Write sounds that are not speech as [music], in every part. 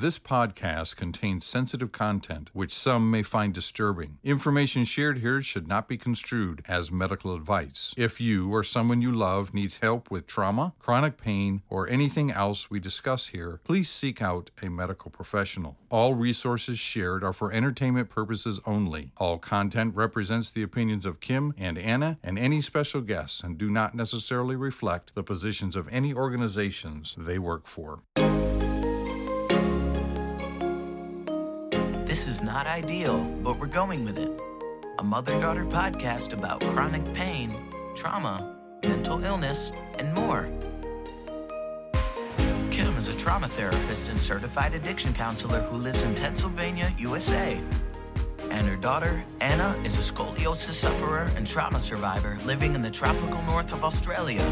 This podcast contains sensitive content which some may find disturbing. Information shared here should not be construed as medical advice. If you or someone you love needs help with trauma, chronic pain, or anything else we discuss here, please seek out a medical professional. All resources shared are for entertainment purposes only. All content represents the opinions of Kim and Anna and any special guests and do not necessarily reflect the positions of any organizations they work for. This is not ideal, but we're going with it. A mother daughter podcast about chronic pain, trauma, mental illness, and more. Kim is a trauma therapist and certified addiction counselor who lives in Pennsylvania, USA. And her daughter, Anna, is a scoliosis sufferer and trauma survivor living in the tropical north of Australia.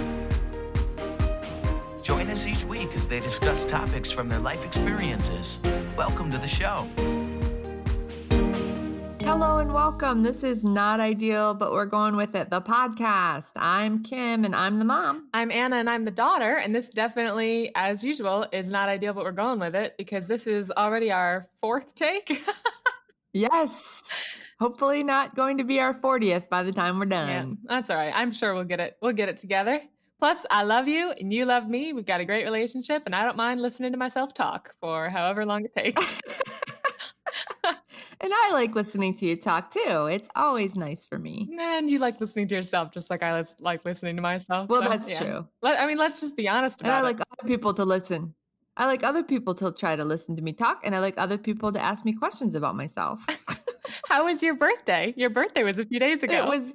Join us each week as they discuss topics from their life experiences. Welcome to the show. Hello and welcome. This is not ideal, but we're going with it. The podcast. I'm Kim and I'm the mom. I'm Anna and I'm the daughter. And this definitely, as usual, is not ideal, but we're going with it because this is already our fourth take. [laughs] yes. Hopefully not going to be our 40th by the time we're done. Yeah, that's all right. I'm sure we'll get it. We'll get it together. Plus, I love you and you love me. We've got a great relationship, and I don't mind listening to myself talk for however long it takes. [laughs] And I like listening to you talk too. It's always nice for me. And you like listening to yourself just like I like listening to myself. Well, so, that's yeah. true. I mean, let's just be honest about and I like other people to listen. I like other people to try to listen to me talk, and I like other people to ask me questions about myself. [laughs] How was your birthday? Your birthday was a few days ago. It was.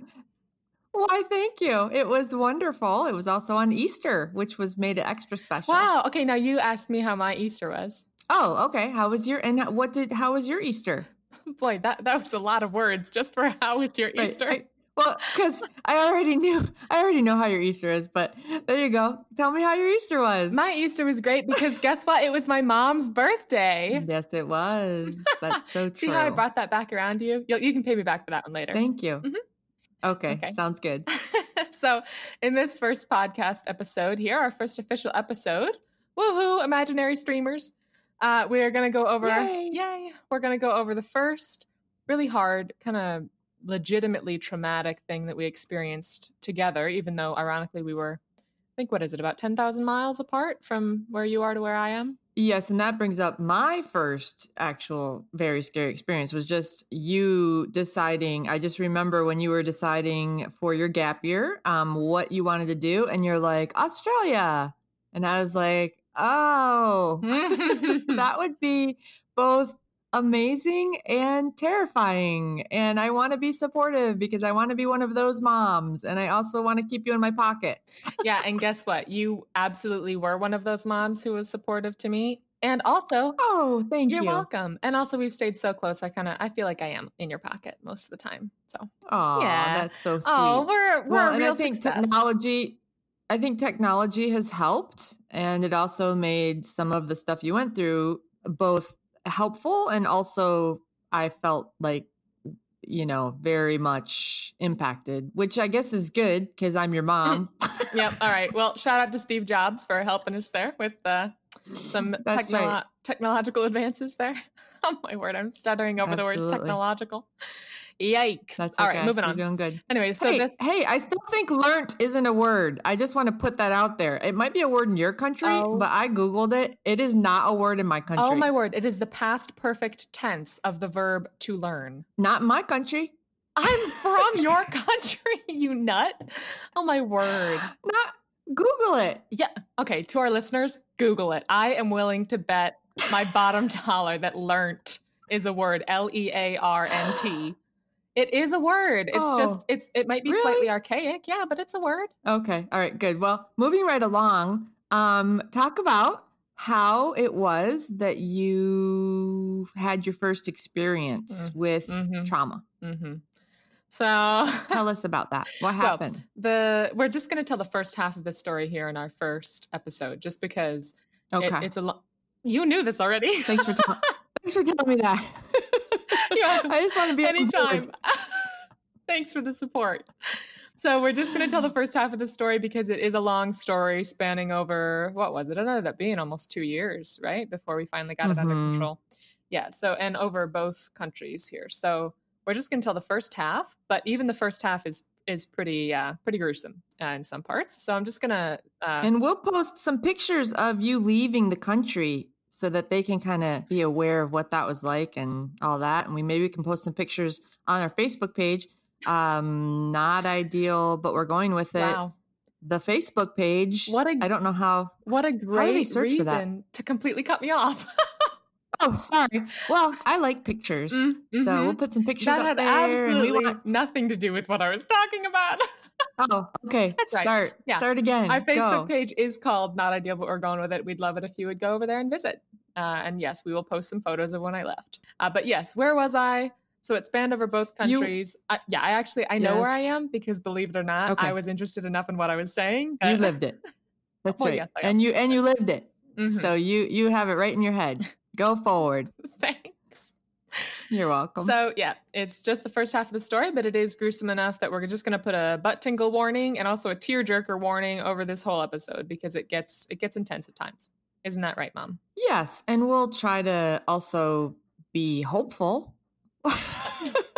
Why, thank you. It was wonderful. It was also on Easter, which was made extra special. Wow. Okay, now you asked me how my Easter was. Oh, okay. How was your and what did how was your Easter? [laughs] Boy, that, that was a lot of words just for [laughs] how was your Easter. I, well, because I already knew, [laughs] I already know how your Easter is, but there you go. Tell me how your Easter was. My Easter was great because guess what? It was my mom's birthday. Yes, it was. That's so true. See how I brought that back around to you? you you can pay me back for that one later. Thank you. Mm-hmm. Okay, okay, sounds good. so, in this first podcast episode here, our first official episode, woohoo, imaginary streamers. Uh, we are going to go over, yay. yay, we're going to go over the first really hard, kind of legitimately traumatic thing that we experienced together, even though ironically we were, I think, what is it, about 10,000 miles apart from where you are to where I am? Yes, and that brings up my first actual very scary experience was just you deciding. I just remember when you were deciding for your gap year um, what you wanted to do, and you're like, Australia. And I was like, Oh, [laughs] [laughs] that would be both amazing and terrifying. And I want to be supportive because I want to be one of those moms. And I also want to keep you in my pocket. yeah. And guess what? You absolutely were one of those moms who was supportive to me. And also, oh, thank you're you. You're welcome. And also, we've stayed so close. I kind of, I feel like I am in your pocket most of the time. So, oh, yeah, that's so oh, sweet. Oh, we're we're well, real I think success. technology I think technology has helped, and it also made some of the stuff you went through both helpful and also I felt like you know very much impacted, which I guess is good because I'm your mom. [laughs] yep. All right. Well, shout out to Steve Jobs for helping us there with uh, some technolo- right. technological advances there. [laughs] oh my word, I'm stuttering over Absolutely. the word technological. Yikes. That's okay. All right, moving on. You're doing good. Anyway, so hey, this. Hey, I still think learnt isn't a word. I just want to put that out there. It might be a word in your country, oh. but I Googled it. It is not a word in my oh, country. Oh, my word. It is the past perfect tense of the verb to learn. Not in my country. I'm from your [laughs] country, you nut. Oh, my word. Not. Google it. Yeah. Okay. To our listeners, Google it. I am willing to bet my bottom [laughs] dollar that learnt is a word L E A R N T. It is a word. It's oh, just it's it might be really? slightly archaic, yeah, but it's a word. Okay. All right, good. Well, moving right along, um talk about how it was that you had your first experience mm. with mm-hmm. trauma. Mm-hmm. So tell us about that. What [laughs] happened? The we're just going to tell the first half of the story here in our first episode, just because okay. It, it's a lot. You knew this already. Thanks for ta- [laughs] thanks for telling me that. [laughs] I just want to be anytime. [laughs] Thanks for the support. so we're just going to tell the first half of the story because it is a long story spanning over what was it? It ended up being almost two years, right? Before we finally got mm-hmm. it under mm-hmm. control. Yeah. So, and over both countries here. So we're just going to tell the first half, but even the first half is is pretty uh, pretty gruesome uh, in some parts. So I'm just gonna uh, and we'll post some pictures of you leaving the country so that they can kind of be aware of what that was like and all that. And we maybe can post some pictures on our Facebook page. Um, not ideal, but we're going with it. Wow. The Facebook page. What a I don't know how. What a great reason to completely cut me off. [laughs] oh, sorry. Well, I like pictures, mm-hmm. so we'll put some pictures that up there. Absolutely we want... nothing to do with what I was talking about. [laughs] oh, okay. That's Start. Right. Yeah. Start again. Our Facebook go. page is called Not Ideal, but we're going with it. We'd love it if you would go over there and visit. Uh, and yes, we will post some photos of when I left. Uh, but yes, where was I? So it spanned over both countries. You, yeah, I actually I know yes. where I am because believe it or not, okay. I was interested enough in what I was saying. You lived it. [laughs] That's well, right. Yes, and you and you lived it. Mm-hmm. So you you have it right in your head. Go forward. [laughs] Thanks. You're welcome. So yeah, it's just the first half of the story, but it is gruesome enough that we're just going to put a butt tingle warning and also a tear jerker warning over this whole episode because it gets it gets intense at times. Isn't that right, Mom? Yes, and we'll try to also be hopeful. okay,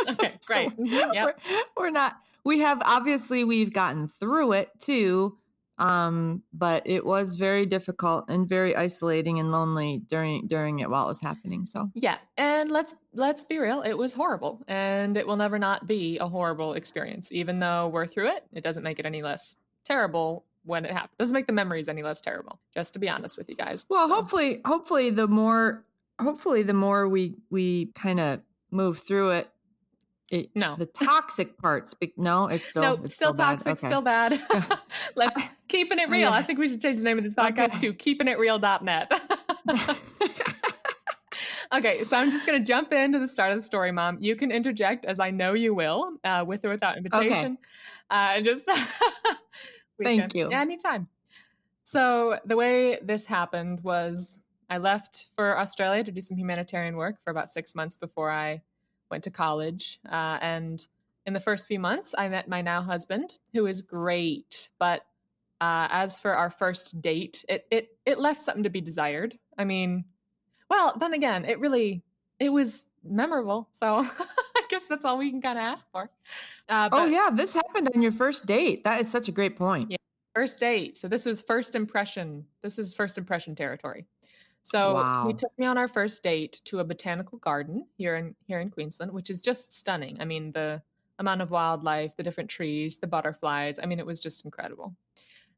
[laughs] great. so mm-hmm, yep. we're, we're not. We have obviously we've gotten through it too um but it was very difficult and very isolating and lonely during during it while it was happening so yeah and let's let's be real it was horrible and it will never not be a horrible experience even though we're through it it doesn't make it any less terrible when it happened doesn't make the memories any less terrible just to be honest with you guys well so. hopefully hopefully the more hopefully the more we we kind of move through it it, no, the toxic parts. No, it's still no, it's still, still toxic, okay. still bad. [laughs] [laughs] Let's keeping it real. Yeah. I think we should change the name of this podcast okay. to keepingitreal.net. [laughs] okay, so I'm just going to jump into the start of the story, Mom. You can interject, as I know you will, uh, with or without invitation. Okay. Uh, just thank you. Anytime. So the way this happened was I left for Australia to do some humanitarian work for about six months before I went to college. Uh, and in the first few months, I met my now husband, who is great. But uh, as for our first date, it it it left something to be desired. I mean, well, then again, it really it was memorable. So [laughs] guess that's all we can kind of ask for. Uh, oh yeah, this happened on your first date. That is such a great point. Yeah, first date. So this was first impression. This is first impression territory. So wow. he took me on our first date to a botanical garden here in here in Queensland, which is just stunning. I mean, the amount of wildlife, the different trees, the butterflies. I mean, it was just incredible.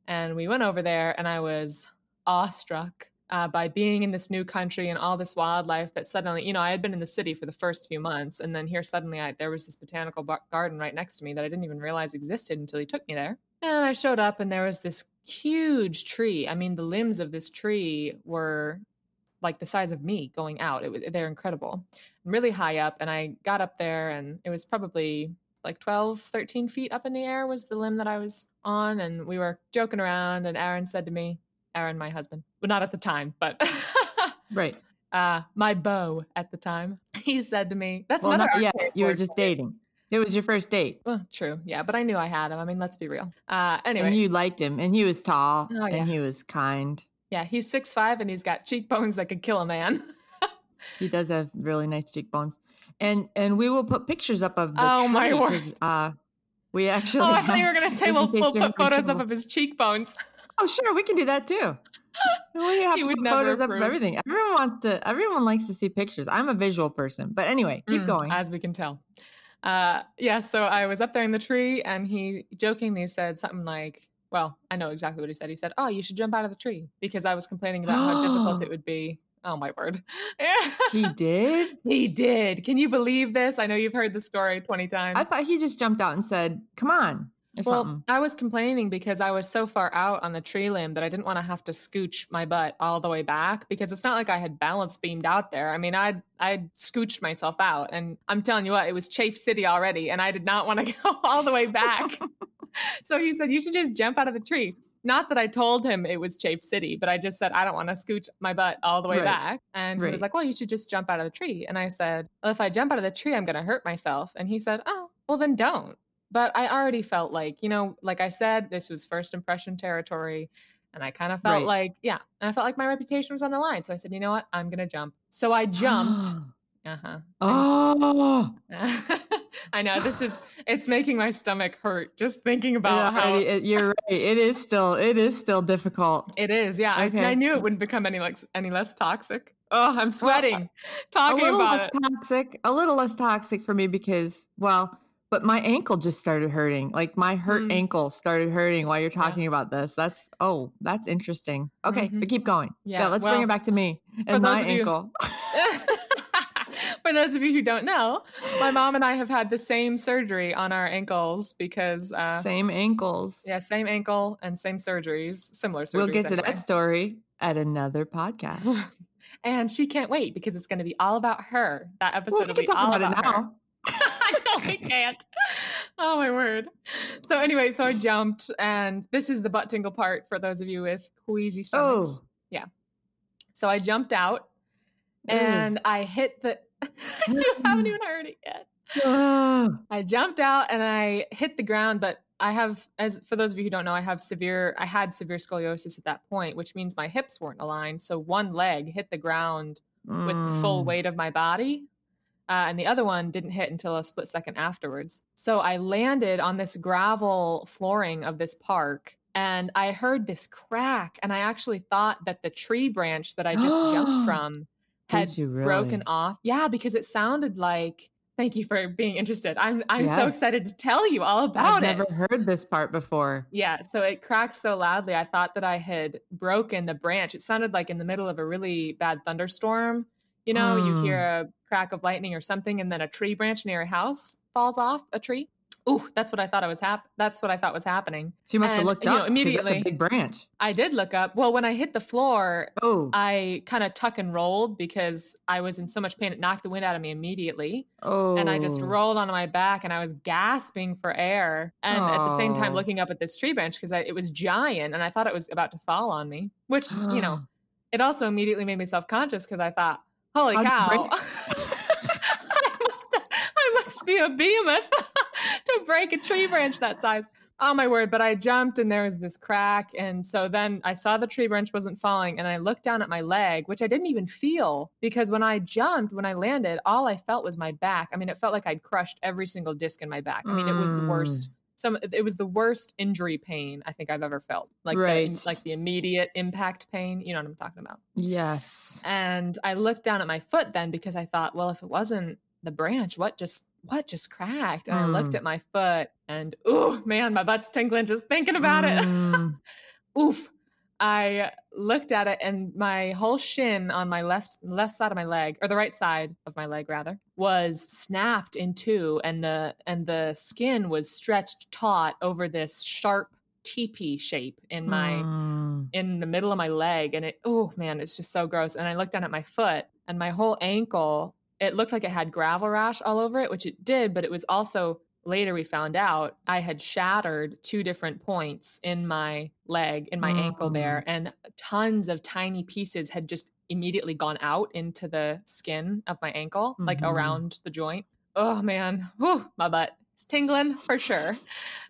And we went over there, and I was awestruck uh, by being in this new country and all this wildlife that suddenly, you know, I had been in the city for the first few months, and then here suddenly I, there was this botanical bar- garden right next to me that I didn't even realize existed until he took me there. And I showed up, and there was this huge tree. I mean, the limbs of this tree were like the size of me going out. It, was, they're incredible, really high up. And I got up there, and it was probably like 12, 13 feet up in the air was the limb that I was on. And we were joking around. And Aaron said to me, Aaron, my husband, well, not at the time, but right. [laughs] Uh, my beau at the time, he said to me, "That's well, another." Not, yeah, you were just dating. It was your first date. Well, true. Yeah, but I knew I had him. I mean, let's be real. Uh, anyway, and you liked him, and he was tall, oh, yeah. and he was kind. Yeah, he's six five and he's got cheekbones that could kill a man. he does [laughs] have really nice cheekbones. And and we will put pictures up of the Oh my word. Uh we actually Oh, I thought you were gonna say we'll, we'll put photos up of his cheekbones. [laughs] oh sure, we can do that too. [laughs] We have he to put photos approve. up of everything. Everyone wants to everyone likes to see pictures. I'm a visual person. But anyway, keep mm, going. As we can tell. Uh yeah, so I was up there in the tree and he jokingly said something like well, I know exactly what he said. He said, "Oh, you should jump out of the tree," because I was complaining about how difficult [gasps] it would be. Oh my word. he [laughs] did? He did. Can you believe this? I know you've heard the story 20 times. I thought he just jumped out and said, "Come on." well, something. I was complaining because I was so far out on the tree limb that I didn't want to have to scooch my butt all the way back because it's not like I had balance beamed out there. I mean, I'd I'd scooched myself out, and I'm telling you what, it was Chafe City already, and I did not want to [laughs] go all the way back. [laughs] so he said, You should just jump out of the tree. Not that I told him it was Chafe City, but I just said, I don't want to scooch my butt all the way right. back. And right. he was like, Well, you should just jump out of the tree. And I said, Well, if I jump out of the tree, I'm going to hurt myself. And he said, Oh, well, then don't. but I already felt like, you know, like I said, this was first impression territory. And I kind of felt Right. like, yeah, and I felt like my reputation was on the line. So I said, you know what? I'm going to jump. So I jumped. Ah. Uh huh. oh, [laughs] I know this is, it's making my stomach hurt just thinking about Yeah, how it- you're right. It is still it is still difficult. it is. Yeah. I, Okay. I knew it wouldn't become any like any less toxic. Oh, I'm sweating [laughs] a talking little about less it. toxic, a little less toxic for me because well, but my ankle just started hurting. Like my hurt Mm. ankle started hurting while you're Yeah. talking about this. That's oh, that's interesting. Okay, Mhm. but keep going. Yeah, Yeah, let's bring it back to me and my of you- ankle. [laughs] For those of you who don't know, my mom and I have had the same surgery on our ankles because, uh, Same ankles. yeah, same ankle and same surgeries, similar surgeries. we'll get to that story at another podcast. [laughs] and she can't wait because it's going to be all about her. That episode well, will we be can talk all about it about her. now. [laughs] I know we can't. Oh my word. So anyway, so I jumped, and this is the butt tingle part for those of you with queasy stomachs. Oh. Yeah. So I jumped out, and I hit the. [laughs] you haven't even heard it yet. [gasps] I jumped out and I hit the ground, but I have, as for those of you who don't know, I have severe, I had severe scoliosis at that point, which means my hips weren't aligned. So one leg hit the ground with the full Mm. weight of my body. Uh, and the other one didn't hit until a split second afterwards. So I landed on this gravel flooring of this park and I heard this crack. And I actually thought that the tree branch that I just jumped [gasps] from had you broken off. Yeah, because it sounded like. Thank you for being interested. I'm I'm so excited to tell you all about it. I've never heard this part before. Yeah, so it cracked so loudly, I thought that I had broken the branch. It sounded like in the middle of a really bad thunderstorm. You know, you Mm. hear a crack of lightning or something, and then a tree branch near a house falls off a tree. Ooh, that's what I thought I was hap- That's what I thought was happening. She you must have And, looked you know, up 'cause that's immediately- a big branch. I did look up. Well, when I hit the floor, Oh, I kind of tuck and rolled because I was in so much pain. It knocked the wind out of me immediately. oh, And I just oh. rolled onto my back and I was gasping for air. And at the same time, Oh. looking up at this tree branch because it was giant and I thought it was about to fall on me, which, you know, [gasps] it also immediately made me self conscious because I thought, holy How'd cow. break- [laughs] I, must, I must be a behemoth [laughs] to break a tree branch that size. Oh my word. But I jumped and there was this crack. And so then I saw the tree branch wasn't falling and I looked down at my leg, which I didn't even feel because when I jumped, when I landed, all I felt was my back. I mean, it felt like I'd crushed every single disc in my back. I mean, it was the Mm. worst. Some it was the worst injury pain I think I've ever felt. Like Right. the, like the immediate impact pain. You know what I'm talking about. yes. And I looked down at my foot then because I thought, well, if it wasn't the branch, what just what just cracked? And I looked Mm. at my foot and ooh, man, my butt's tingling just thinking about it. Mm. [laughs] Oof. I looked at it and my whole shin on my left left side of my leg, or the right side of my leg rather, was snapped in two and the and the skin was stretched taut over this sharp teepee shape in my Mm. in the middle of my leg and it oh man it's just so gross and i looked down at my foot and my whole ankle it looked like it had gravel rash all over it which it did but it was also later we found out i had shattered two different points in my leg in my ankle there and tons of tiny pieces had just immediately gone out into the skin of my ankle like Mhm. around the joint. Oh man. Whew, my butt is tingling for sure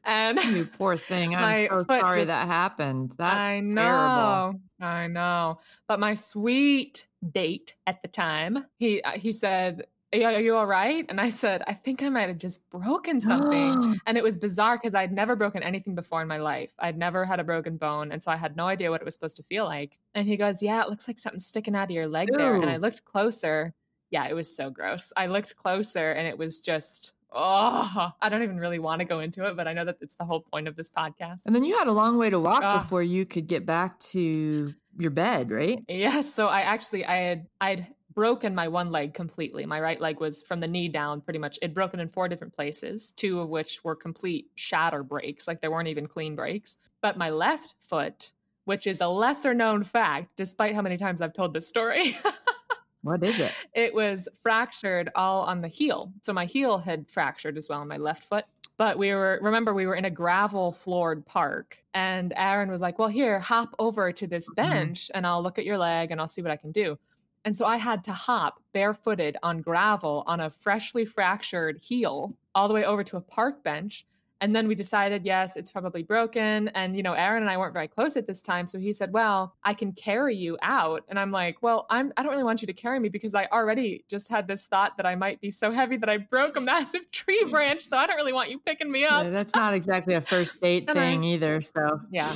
and You [laughs] poor thing. I'm so sorry just- that happened. That's I terrible. know. I know. But my sweet date at the time, he uh, he said, "Are you- all right?" And I said, "I think I might have just broken something." [gasps] and it was bizarre because I'd never broken anything before in my life. I'd never had a broken bone, and so I had no idea what it was supposed to feel like. And he goes, "Yeah, it looks like something's sticking out of your leg there." And I looked closer. Yeah, it was so gross. I looked closer, and it was just. Oh, I don't even really want to go into it, but I know that it's the whole point of this podcast. And then you had a long way to walk Ah. before you could get back to your bed, right? Yes. So I actually I had I'd broken my one leg completely. My right leg was from the knee down pretty much. It broken in four different places, two of which were complete shatter breaks, like there weren't even clean breaks. But my left foot, which is a lesser known fact, despite how many times I've told this story, [laughs] What is it? it was fractured all on the heel. So my heel had fractured as well on my left foot. But we were, remember, we were in a gravel floored park. And Aaron was like, Well, here, hop over to this mm-hmm. bench and I'll look at your leg and I'll see what I can do. And so I had to hop barefooted on gravel on a freshly fractured heel all the way over to a park bench. And then we decided, yes, it's probably broken. And, you know, Aaron and I weren't very close at this time. So he said, well, I can carry you out. And I'm like, well, I'm, I don't really want you to carry me because I already just had this thought that I might be so heavy that I broke a massive [laughs] tree branch. So I don't really want you picking me up. Yeah, that's not exactly a first [laughs] date thing I, either. So, yeah.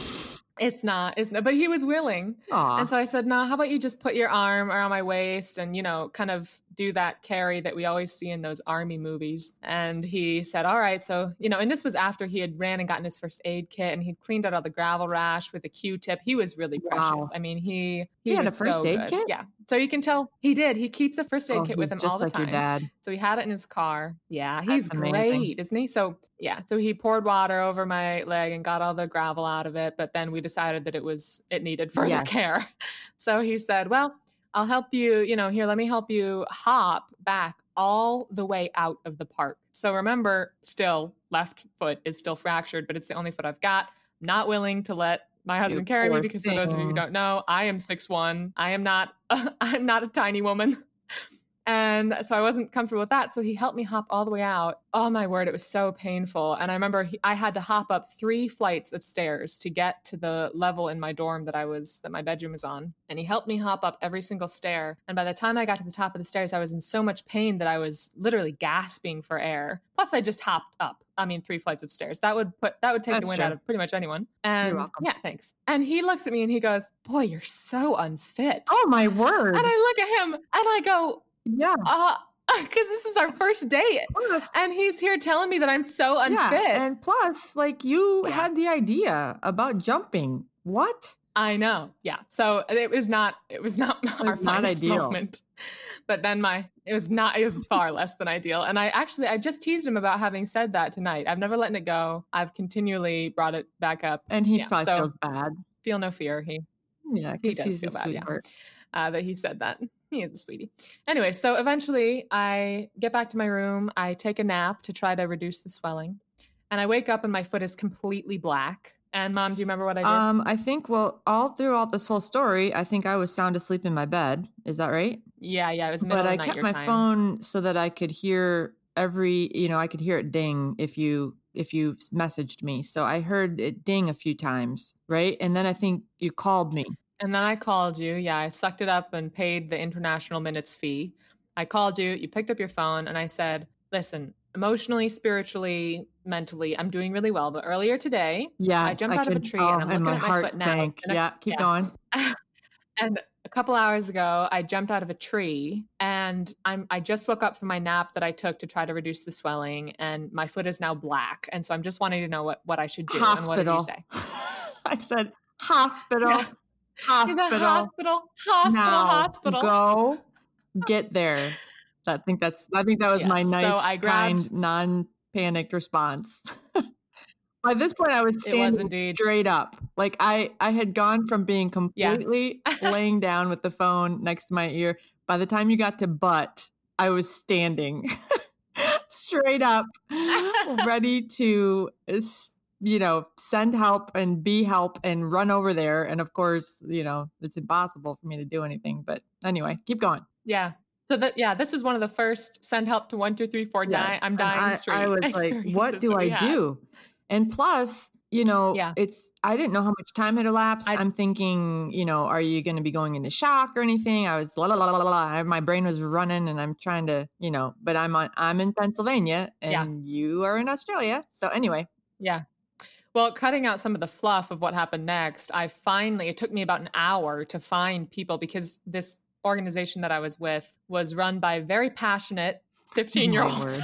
It's not. It's not. But he was willing. Aww. And so I said, no, how about you just put your arm around my waist and, you know, kind of do that carry that we always see in those army movies. And he said, All right. So, you know, and this was after he had ran and gotten his first aid kit and he'd cleaned out all the gravel rash with a Q tip. He was really precious. Wow. I mean, he, he, he had a first so aid good. kit? Yeah. So you can tell he did. He keeps a first aid oh, kit with him all the like time. Your dad. So he had it in his car. Yeah. He's great, isn't he? So, yeah. So he poured water over my leg and got all the gravel out of it. But then we decided that it was, it needed [laughs] further yes. care. So he said, Well, I'll help you, you know, here, let me help you hop back all the way out of the park. So remember, still, left foot is still fractured, but it's the only foot I've got. Not willing to let my husband carry me because for those of you who don't know, I am six one. I am not [laughs] I'm not a tiny woman. And so I wasn't comfortable with that. So he helped me hop all the way out. Oh my word, it was so painful. And I remember he, I had to hop up three flights of stairs to get to the level in my dorm that I was, that my bedroom was on. And he helped me hop up every single stair. And by the time I got to the top of the stairs, I was in so much pain that I was literally gasping for air. Plus, I just hopped up. I mean, three flights of stairs. That would put that would take That's the wind true. out of pretty much anyone. And yeah, thanks. And he looks at me and he goes, "Boy, you're so unfit." Oh my word! And I look at him and I go, yeah. Uh, [laughs] because this is our first date. Plus, and he's here telling me that I'm so unfit. Yeah, and plus, like you yeah. had the idea about jumping. What? I know. Yeah. So it was not it was not [laughs] our not ideal. moment. But then my it was not it was far less than ideal. And I actually I just teased him about having said that tonight. I've never letting it go. I've continually brought it back up. And he yeah, probably so feels bad. Feel no fear. He yeah, he does feel bad. Yeah. Uh, that he said that. He is a sweetie. Anyway, so eventually I get back to my room. I take a nap to try to reduce the swelling. And I wake up and my foot is completely black. And mom, do you remember what I did? Um, I think well, all throughout this whole story, I think I was sound asleep in my bed. Is that right? Yeah, yeah, it was But I kept my time. phone so that I could hear every, you know, I could hear it ding if you if you messaged me. So I heard it ding a few times, right? And then I think you called me. And then I called you. Yeah, I sucked it up and paid the international minutes fee. I called you, you picked up your phone, and I said, Listen, emotionally, spiritually, mentally, I'm doing really well. But earlier today, yeah, I jumped I out could, of a tree oh, and I'm looking at my foot now. Yeah, keep yeah. going. [laughs] and a couple hours ago, I jumped out of a tree and I'm I just woke up from my nap that I took to try to reduce the swelling, and my foot is now black. And so I'm just wanting to know what what I should do. Hospital. And what did you say? [laughs] I said hospital. Yeah. Hospital. hospital. Hospital. Now, hospital. Go get there. I think that's I think that was yes. my nice, so I grabbed, kind, non-panicked response. [laughs] By this point, I was standing straight up. Like I, I had gone from being completely yeah. [laughs] laying down with the phone next to my ear. By the time you got to butt, I was standing [laughs] straight up, ready to uh, you know, send help and be help and run over there. And of course, you know, it's impossible for me to do anything. But anyway, keep going. Yeah. So that yeah, this was one of the first send help to one two three four yes. die. I'm dying I, street. I was [laughs] like, what do I do? And plus, you know, yeah. it's I didn't know how much time had elapsed. I, am thinking, you know, are you going to be going into shock or anything? I was la la la la la. My brain was running, and I'm trying to, you know, but I'm on. I'm in Pennsylvania, and yeah. you are in Australia. So anyway, yeah. Well, cutting out some of the fluff of what happened next, I finally, it took me about an hour to find people because this organization that I was with was run by very passionate [laughs] 15 year olds.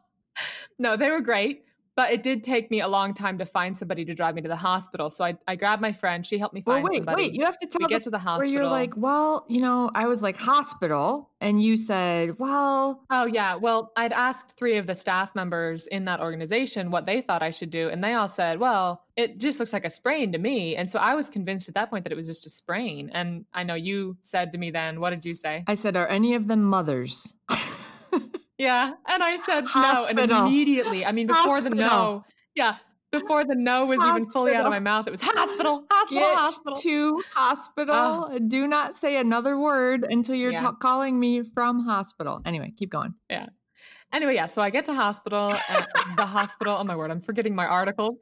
[laughs] no, they were great. But it did take me a long time to find somebody to drive me to the hospital. So I, I grabbed my friend. She helped me find well, wait, somebody. Wait, you have to tell we get to the hospital. Where you're like, well, you know, I was like hospital, and you said, well, oh yeah, well, I'd asked three of the staff members in that organization what they thought I should do, and they all said, well, it just looks like a sprain to me. And so I was convinced at that point that it was just a sprain. And I know you said to me then, what did you say? I said, are any of them mothers? [laughs] Yeah. And I said Hospital. no. And immediately, I mean, before Hospital. the no, yeah, before the no was hospital. even fully out of my mouth, it was hospital, hospital, Get hospital. To hospital. Uh, Do not say another word until you're yeah. calling me from hospital. Anyway, keep going. Yeah. Anyway, yeah. So I get to hospital. the hospital. Oh my word! I'm forgetting my articles.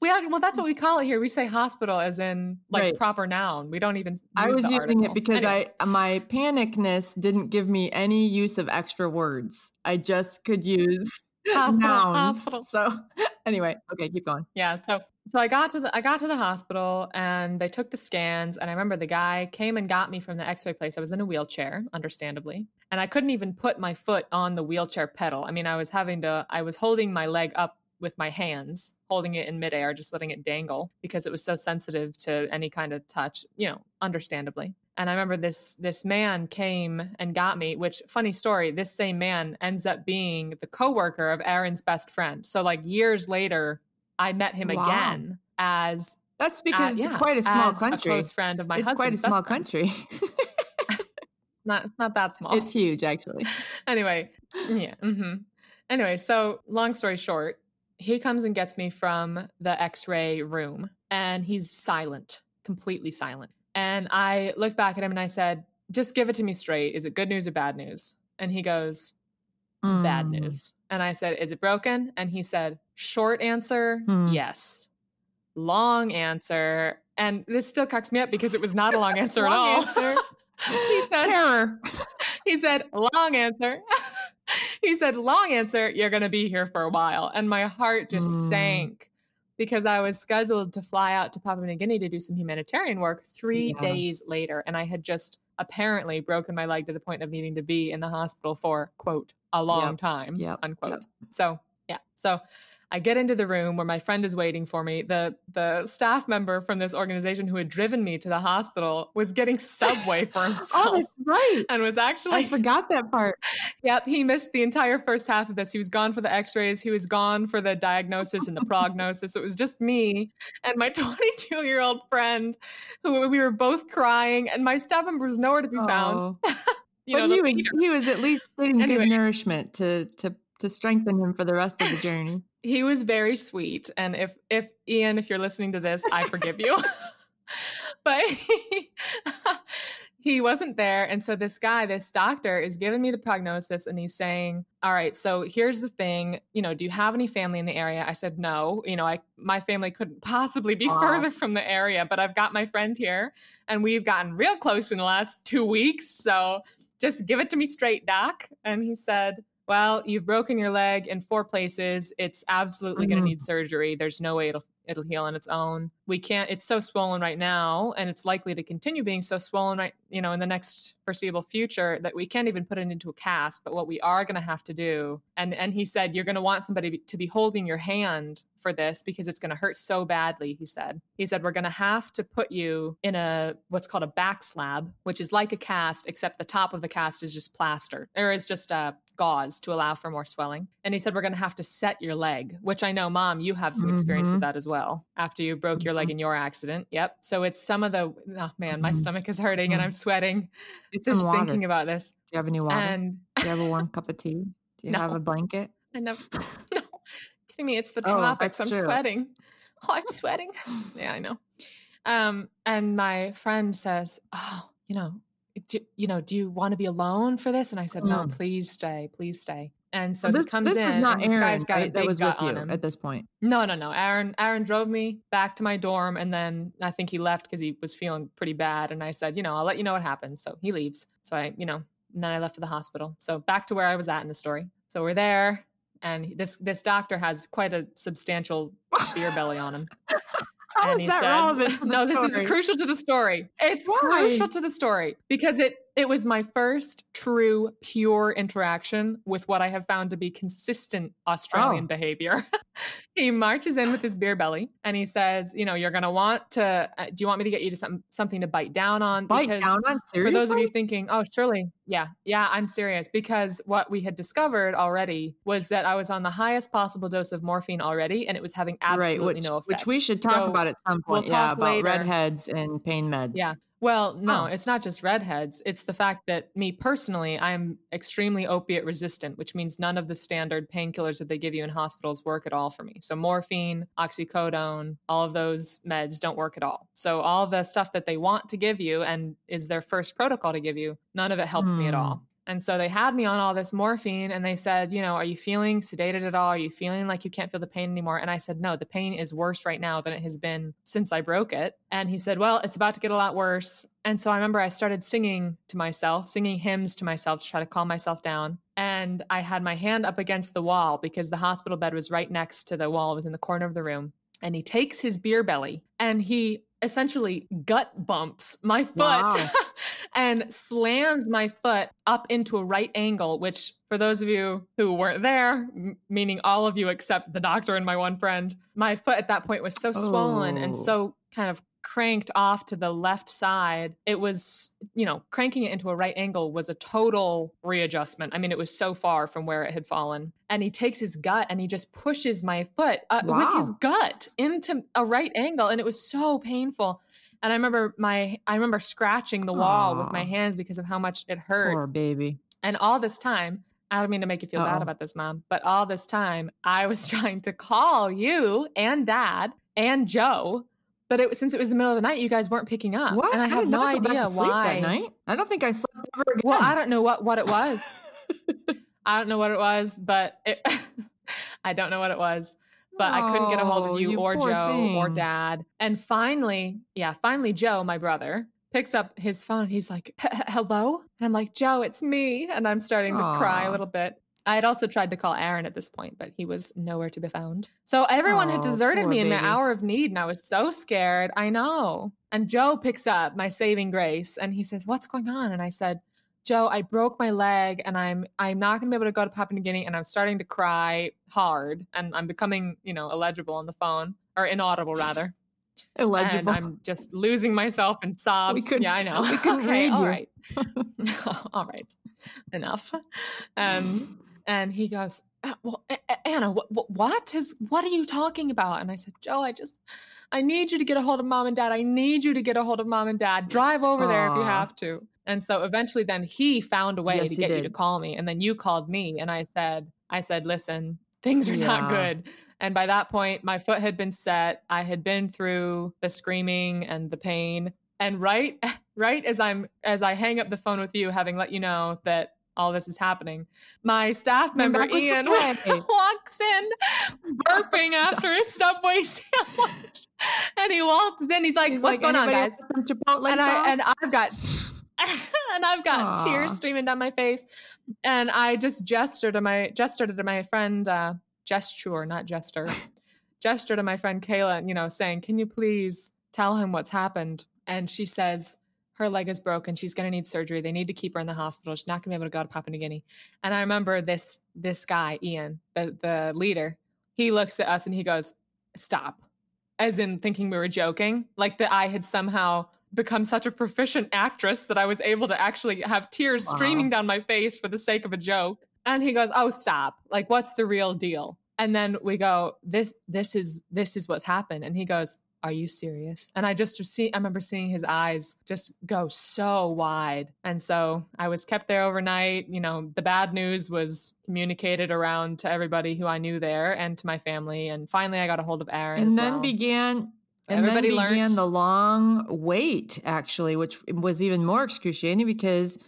We well, that's what we call it here. We say hospital as in like right. proper noun. We don't even. I was using article. it because anyway. I my panicness didn't give me any use of extra words. I just could use [laughs] hospital, nouns. Hospital. So [laughs] anyway, okay, keep going. Yeah. So so I got to the I got to the hospital and they took the scans and I remember the guy came and got me from the x-ray place. I was in a wheelchair, understandably. And I couldn't even put my foot on the wheelchair pedal. I mean, I was having to I was holding my leg up with my hands, holding it in midair, just letting it dangle because it was so sensitive to any kind of touch, you know, understandably. And I remember this this man came and got me, which funny story, this same man ends up being the coworker of Aaron's best friend. So like years later, I met him wow. again as that's because uh, yeah, it's quite a small country. A close friend of my It's quite a small country. [laughs] [laughs] not it's not that small. It's huge actually. [laughs] anyway, yeah. Mm-hmm. Anyway, so long story short, he comes and gets me from the X-ray room, and he's silent, completely silent. And I looked back at him and I said, "Just give it to me straight. Is it good news or bad news?" And he goes, mm. "Bad news." And I said, "Is it broken?" And he said, Short answer, hmm. yes. Long answer, and this still cracks me up because it was not a long [laughs] answer long at all. Answer. [laughs] he said, Terror. [laughs] He said, long answer. He said, long answer, you're going to be here for a while. And my heart just mm. sank because I was scheduled to fly out to Papua New Guinea to do some humanitarian work three yeah. days later. And I had just apparently broken my leg to the point of needing to be in the hospital for, quote, a long yep. time, yep. unquote. Yep. So, yeah. So I get into the room where my friend is waiting for me. The the staff member from this organization who had driven me to the hospital was getting subway for himself. [laughs] oh, that's right. And was actually I forgot that part. Yep, he missed the entire first half of this. He was gone for the x-rays, he was gone for the diagnosis and the prognosis. It was just me and my [laughs] 22-year-old friend who we were both crying and my staff member was nowhere to be found. Oh. [laughs] you but know, he, was, he was at least getting anyway. good nourishment to to to strengthen him for the rest of the journey he was very sweet and if if ian if you're listening to this i forgive you. [laughs] [laughs] But he, [laughs] he wasn't there and so this guy this doctor is giving me the prognosis and he's saying all right so here's the thing you know do you have any family in the area? I said no you know i my family couldn't possibly be Aww. further from the area but i've got my friend here and we've gotten real close in the last two weeks so just give it to me straight doc. And he said well, you've broken your leg in four places. It's absolutely mm-hmm. going to need surgery. There's no way it'll it'll heal on its own. We can't it's so swollen right now and it's likely to continue being so swollen right, you know, in the next foreseeable future that we can't even put it into a cast, but what we are going to have to do and and he said you're going to want somebody to be holding your hand for this because it's going to hurt so badly, he said. He said we're going to have to put you in a what's called a back slab, which is like a cast except the top of the cast is just plaster. Or is just a gauze to allow for more swelling. And he said, We're going to have to set your leg, which I know, mom, you have some experience mm-hmm. with that as well after you broke mm-hmm. your leg mm-hmm. in your accident. Yep. So it's some of the, oh man, my mm-hmm. stomach is hurting and mm-hmm. I'm sweating it's just thinking about this. Do you have any water? And Do you have a warm cup of tea? [laughs] Do you no, have a blanket? I never, [laughs] [laughs] no. Kidding me. It's the oh, tropics. I'm true. sweating. Oh, I'm sweating. yeah, I know. Um, and my friend says, Oh, you know, do, you know, do you want to be alone for this? And I said, mm. no, please stay, please stay. And so this, he comes this in. Was not Aaron, guy's got right? that was with you on him. at this point. No, no, no. Aaron, Aaron drove me back to my dorm, and then I think he left because he was feeling pretty bad. And I said, you know, I'll let you know what happens. So he leaves. So I, you know, and then I left for the hospital. So back to where I was at in the story. So we're there, and this this doctor has quite a substantial beer belly on him. [laughs] How and is that says, relevant? no, this is crucial to the story. It's Why? crucial to the story because it it was my first true, pure interaction with what I have found to be consistent Australian oh. behavior. [laughs] he marches in with his beer belly and he says, "You know, you're going to want to. Uh, do you want me to get you to some something to bite down on? Bite because down on? Seriously? For those of you thinking, oh, surely, yeah, yeah, I'm serious because what we had discovered already was that I was on the highest possible dose of morphine already, and it was having absolutely right, which, no effect. Which we should talk so about at some point. We'll yeah, about later. redheads and pain meds. Yeah. Well, no, oh. it's not just redheads. It's the fact that me personally, I'm extremely opiate resistant, which means none of the standard painkillers that they give you in hospitals work at all for me. So, morphine, oxycodone, all of those meds don't work at all. So, all the stuff that they want to give you and is their first protocol to give you, none of it helps mm. me at all. And so they had me on all this morphine and they said, you know, are you feeling sedated at all? Are you feeling like you can't feel the pain anymore? And I said, no, the pain is worse right now than it has been since I broke it. And he said, well, it's about to get a lot worse. And so I remember I started singing to myself, singing hymns to myself to try to calm myself down. And I had my hand up against the wall because the hospital bed was right next to the wall, it was in the corner of the room. And he takes his beer belly and he essentially gut bumps my foot wow. [laughs] and slams my foot up into a right angle, which for those of you who weren't there, m- meaning all of you except the doctor and my one friend, my foot at that point was so swollen and oh. so kind of cranked off to the left side, it was, you know, cranking it into a right angle was a total readjustment. I mean, it was so far from where it had fallen. And he takes his gut and he just pushes my foot uh, wow. with his gut into a right angle. And it was so painful. And I remember my, I remember scratching the wall Aww. with my hands because of how much it hurt. Poor baby. And all this time, I don't mean to make you feel Uh-oh. bad about this, mom, but all this time I was [laughs] trying to call you and dad and Joe but it was since it was the middle of the night, you guys weren't picking up, what? and I have no idea why. That night, I don't think I slept ever again. Well, I don't know what what it was. [laughs] I don't know what it was, but it, [laughs] I don't know what it was. But oh, I couldn't get a hold of oh, you, you or Joe thing. or Dad. And finally, yeah, finally, Joe, my brother, picks up his phone. He's like, "Hello," and I'm like, "Joe, it's me," and I'm starting to Aww. cry a little bit. I had also tried to call Aaron at this point, but he was nowhere to be found. So everyone oh, had deserted me in my hour of need, and I was so scared. I know. And Joe picks up my saving grace, and he says, "What's going on?" And I said, "Joe, I broke my leg, and I'm I'm not going to be able to go to Papua New Guinea, and I'm starting to cry hard, and I'm becoming, you know, illegible on the phone or inaudible rather." [laughs] Illegible. And I'm just losing myself in sobs. yeah, I know. We couldn't [laughs] okay, read all you. right. [laughs] all right. Enough. Um, and he goes, uh, well, Anna, what, what is, what are you talking about? And I said, Joe, I just, I need you to get a hold of mom and dad. I need you to get a hold of mom and dad. Drive over Aww. there if you have to. And so eventually then he found a way yes, to get you to call me. And then you called me and I said, I said, listen, things are yeah. not good. And by that point, my foot had been set. I had been through the screaming and the pain. And right, [laughs] right as I'm as I hang up the phone with you, having let you know that all this is happening. My staff member Ian [laughs] walks in burping [laughs] after a Subway [laughs] sandwich. And he walks in. He's like, he's "What's like, going on, guys?" Chipotle and, I, and I've got and I've got Aww. tears streaming down my face. And I just gestured to my gestured to my friend, uh, gesture, not jester, gesture to my friend Kayla, you know, saying, "Can you please tell him what's happened?" And she says, her leg is broken. She's going to need surgery. They need to keep her in the hospital. She's not going to be able to go to Papua New Guinea. And I remember this this guy, Ian, the the leader. He looks at us and he goes, "Stop," as in thinking we were joking, like that I had somehow become such a proficient actress that I was able to actually have tears wow. streaming down my face for the sake of a joke. And he goes, "Oh, stop! Like, what's the real deal?" And then we go, "This this is this is what's happened." And he goes, are you serious? And I just see, I remember seeing his eyes just go so wide. And so I was kept there overnight. You know, the bad news was communicated around to everybody who I knew there and to my family. And finally, I got a hold of Aaron. And then well. began. And Everybody then began learned. the long wait, actually, which was even more excruciating because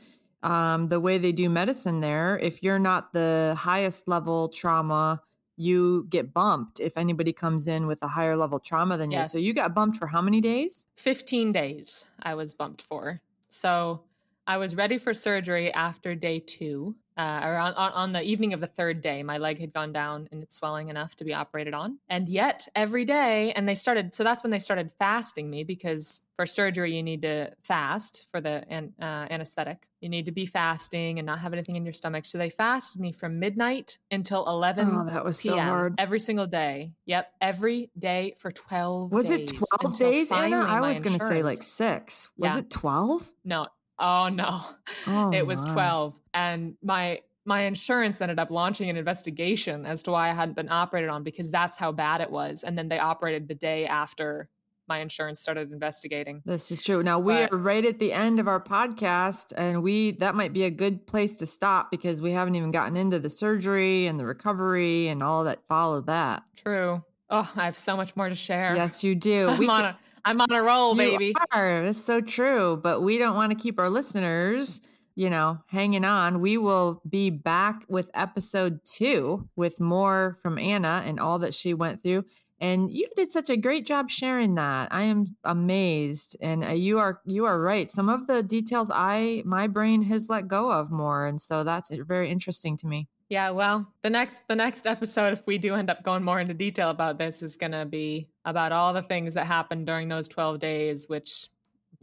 um, the way they do medicine there, if you're not the highest level trauma you get bumped if anybody comes in with a higher level trauma than yes. you. So you got bumped for how many days? 15 days I was bumped for. So I was ready for surgery after day two uh, or on, on, the evening of the third day, my leg had gone down and it's swelling enough to be operated on. And yet, every day, and they started, so that's when they started fasting me because for surgery, you need to fast for the an, uh, anesthetic. You need to be fasting and not have anything in your stomach. So they fasted me from midnight until 11 oh, that was PM so hard. every single day. Yep, every day for 12 was days. it 12 days, Anna? I was going to say like six. Was yeah. it 12? No, Oh no. [laughs] Oh, it was 12 and my my insurance ended up launching an investigation as to why I hadn't been operated on because that's how bad it was and then they operated the day after my insurance started investigating. This is true. Now we but, are right at the end of our podcast and we that might be a good place to stop because we haven't even gotten into the surgery and the recovery and all that followed that. True. Oh, I have so much more to share. Yes, you do. [laughs] I'm we on can, a I'm on a roll, baby. Are. That's so true. But we don't want to keep our listeners you know, hanging on. We will be back with episode two with more from Anna and all that she went through. And you did such a great job sharing that. I am amazed, and uh, you are you are right. Some of the details I my brain has let go of more, and so that's very interesting to me. Yeah, well, the next the next episode, if we do end up going more into detail about this, is going to be about all the things that happened during those twelve days, which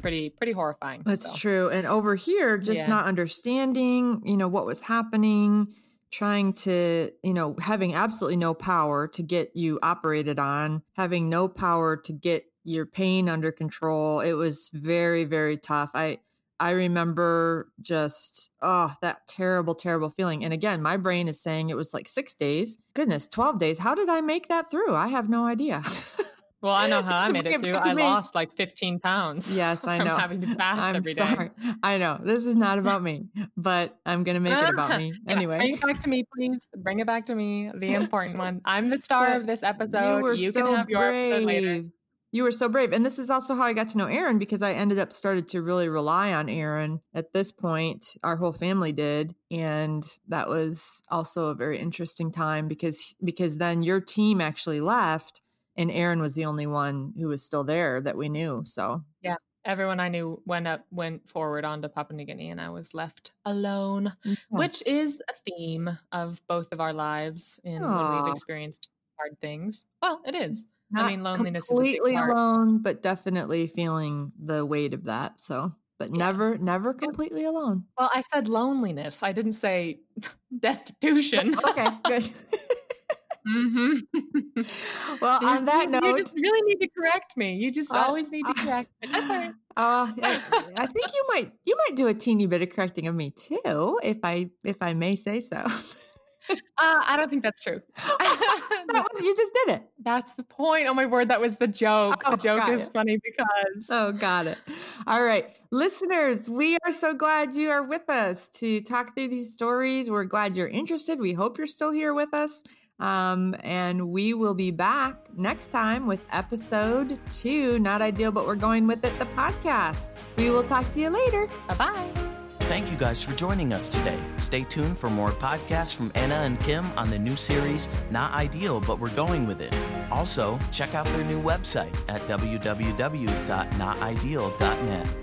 pretty pretty horrifying. That's so. true. And over here, just yeah. not understanding, you know, what was happening, trying to, you know, having absolutely no power to get you operated on, having no power to get your pain under control. It was very, very tough. I I remember just oh that terrible, terrible feeling. And again, my brain is saying it was like six days. Goodness, 12 days. How did I make that through? I have no idea. [laughs] Well, I know how I made it through. I me. lost like 15 pounds. Yes, [laughs] I know. having to fast I'm every day. sorry. I know. This is not about me, but I'm going to make it about me [laughs] anyway. Bring it back to me, please. Bring it back to me. The [laughs] important one. I'm the star but of this episode. You, were you so can have your brave. episode later. You were so brave. And this is also how I got to know Aaron because I ended up started to really rely on Aaron at this point. Our whole family did. And that was also a very interesting time because because then your team actually left and Aaron was the only one who was still there that we knew. So yeah, everyone I knew went up, went forward onto Papua New Guinea, and I was left alone, yes. which is a theme of both of our lives in Aww. when we've experienced hard things. Well, it is. Not I mean, loneliness is completely alone, but definitely feeling the weight of that. So, but yeah. never, never completely alone. Well, I said loneliness. I didn't say [laughs] destitution. okay, good. [laughs] [laughs] Mm-hmm. [laughs] well, you, on that you, note, you just really need to correct me. You just uh, always need to correct me. That's all right. Uh, I, I, think you might you might do a teeny bit of correcting of me too, if I if I may say so. [laughs] uh, I don't think that's true. [laughs] that was you just did it. That's the point. Oh my word, that was the joke. Oh, the joke is it. funny because Oh, got it. All right. Listeners, we are so glad you are with us to talk through these stories. We're glad you're interested. We hope you're still here with us. Um, and we will be back next time with episode two. Not ideal, but we're going with it, the podcast. We will talk to you later. Bye bye. Thank you guys for joining us today. Stay tuned for more podcasts from Anna and Kim on the new series, Not Ideal, but We're Going With It. Also, check out their new website at www.notideal.net.